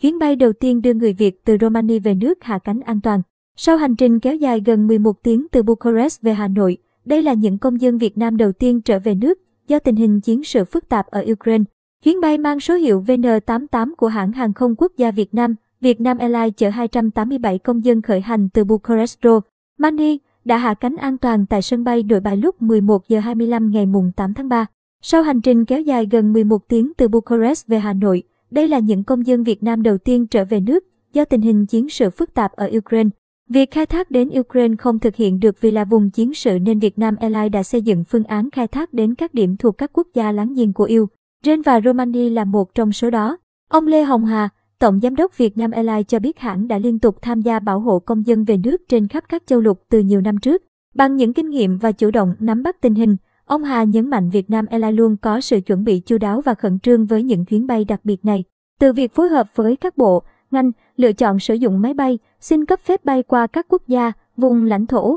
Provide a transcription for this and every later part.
chuyến bay đầu tiên đưa người Việt từ Romania về nước hạ cánh an toàn. Sau hành trình kéo dài gần 11 tiếng từ Bucharest về Hà Nội, đây là những công dân Việt Nam đầu tiên trở về nước do tình hình chiến sự phức tạp ở Ukraine. Chuyến bay mang số hiệu VN88 của hãng hàng không quốc gia Việt Nam, Vietnam Airlines chở 287 công dân khởi hành từ Bucharest, Romania, đã hạ cánh an toàn tại sân bay Nội Bài lúc 11 giờ 25 ngày mùng 8 tháng 3. Sau hành trình kéo dài gần 11 tiếng từ Bucharest về Hà Nội, đây là những công dân Việt Nam đầu tiên trở về nước do tình hình chiến sự phức tạp ở Ukraine. Việc khai thác đến Ukraine không thực hiện được vì là vùng chiến sự nên Việt Nam Airlines đã xây dựng phương án khai thác đến các điểm thuộc các quốc gia láng giềng của Ukraine và Romania là một trong số đó. Ông Lê Hồng Hà, Tổng Giám đốc Việt Nam Airlines cho biết hãng đã liên tục tham gia bảo hộ công dân về nước trên khắp các châu lục từ nhiều năm trước. Bằng những kinh nghiệm và chủ động nắm bắt tình hình, ông Hà nhấn mạnh Việt Nam Airlines luôn có sự chuẩn bị chu đáo và khẩn trương với những chuyến bay đặc biệt này. Từ việc phối hợp với các bộ, ngành, lựa chọn sử dụng máy bay, xin cấp phép bay qua các quốc gia, vùng lãnh thổ,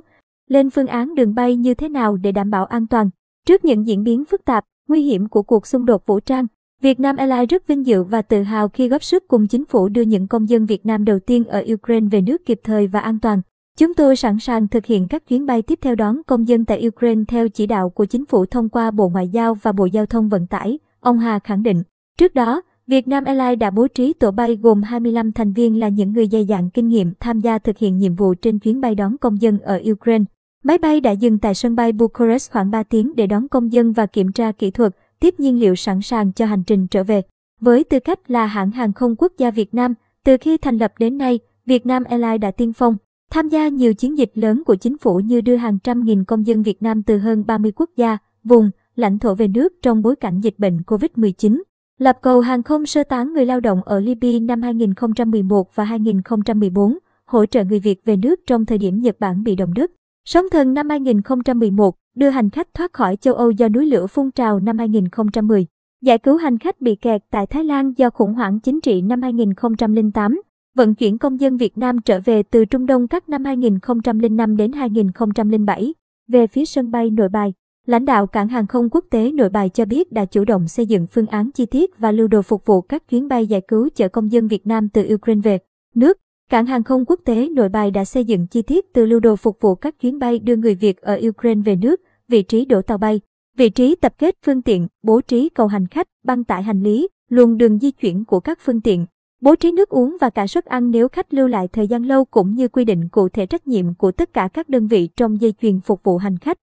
lên phương án đường bay như thế nào để đảm bảo an toàn. Trước những diễn biến phức tạp, nguy hiểm của cuộc xung đột vũ trang, Việt Nam Airlines rất vinh dự và tự hào khi góp sức cùng chính phủ đưa những công dân Việt Nam đầu tiên ở Ukraine về nước kịp thời và an toàn. Chúng tôi sẵn sàng thực hiện các chuyến bay tiếp theo đón công dân tại Ukraine theo chỉ đạo của chính phủ thông qua Bộ Ngoại giao và Bộ Giao thông Vận tải, ông Hà khẳng định. Trước đó, Việt Nam Airlines đã bố trí tổ bay gồm 25 thành viên là những người dày dặn kinh nghiệm tham gia thực hiện nhiệm vụ trên chuyến bay đón công dân ở Ukraine. Máy bay đã dừng tại sân bay Bucharest khoảng 3 tiếng để đón công dân và kiểm tra kỹ thuật, tiếp nhiên liệu sẵn sàng cho hành trình trở về. Với tư cách là hãng hàng không quốc gia Việt Nam, từ khi thành lập đến nay, Việt Nam Airlines đã tiên phong, tham gia nhiều chiến dịch lớn của chính phủ như đưa hàng trăm nghìn công dân Việt Nam từ hơn 30 quốc gia, vùng, lãnh thổ về nước trong bối cảnh dịch bệnh COVID-19. Lập cầu hàng không sơ tán người lao động ở Libya năm 2011 và 2014, hỗ trợ người Việt về nước trong thời điểm Nhật Bản bị động đất. Sóng thần năm 2011, đưa hành khách thoát khỏi châu Âu do núi lửa phun trào năm 2010. Giải cứu hành khách bị kẹt tại Thái Lan do khủng hoảng chính trị năm 2008. Vận chuyển công dân Việt Nam trở về từ Trung Đông các năm 2005 đến 2007, về phía sân bay nội bài. Lãnh đạo cảng hàng không quốc tế nội bài cho biết đã chủ động xây dựng phương án chi tiết và lưu đồ phục vụ các chuyến bay giải cứu chở công dân Việt Nam từ Ukraine về nước. Cảng hàng không quốc tế nội bài đã xây dựng chi tiết từ lưu đồ phục vụ các chuyến bay đưa người Việt ở Ukraine về nước, vị trí đổ tàu bay, vị trí tập kết phương tiện, bố trí cầu hành khách, băng tải hành lý, luồng đường di chuyển của các phương tiện, bố trí nước uống và cả suất ăn nếu khách lưu lại thời gian lâu cũng như quy định cụ thể trách nhiệm của tất cả các đơn vị trong dây chuyền phục vụ hành khách.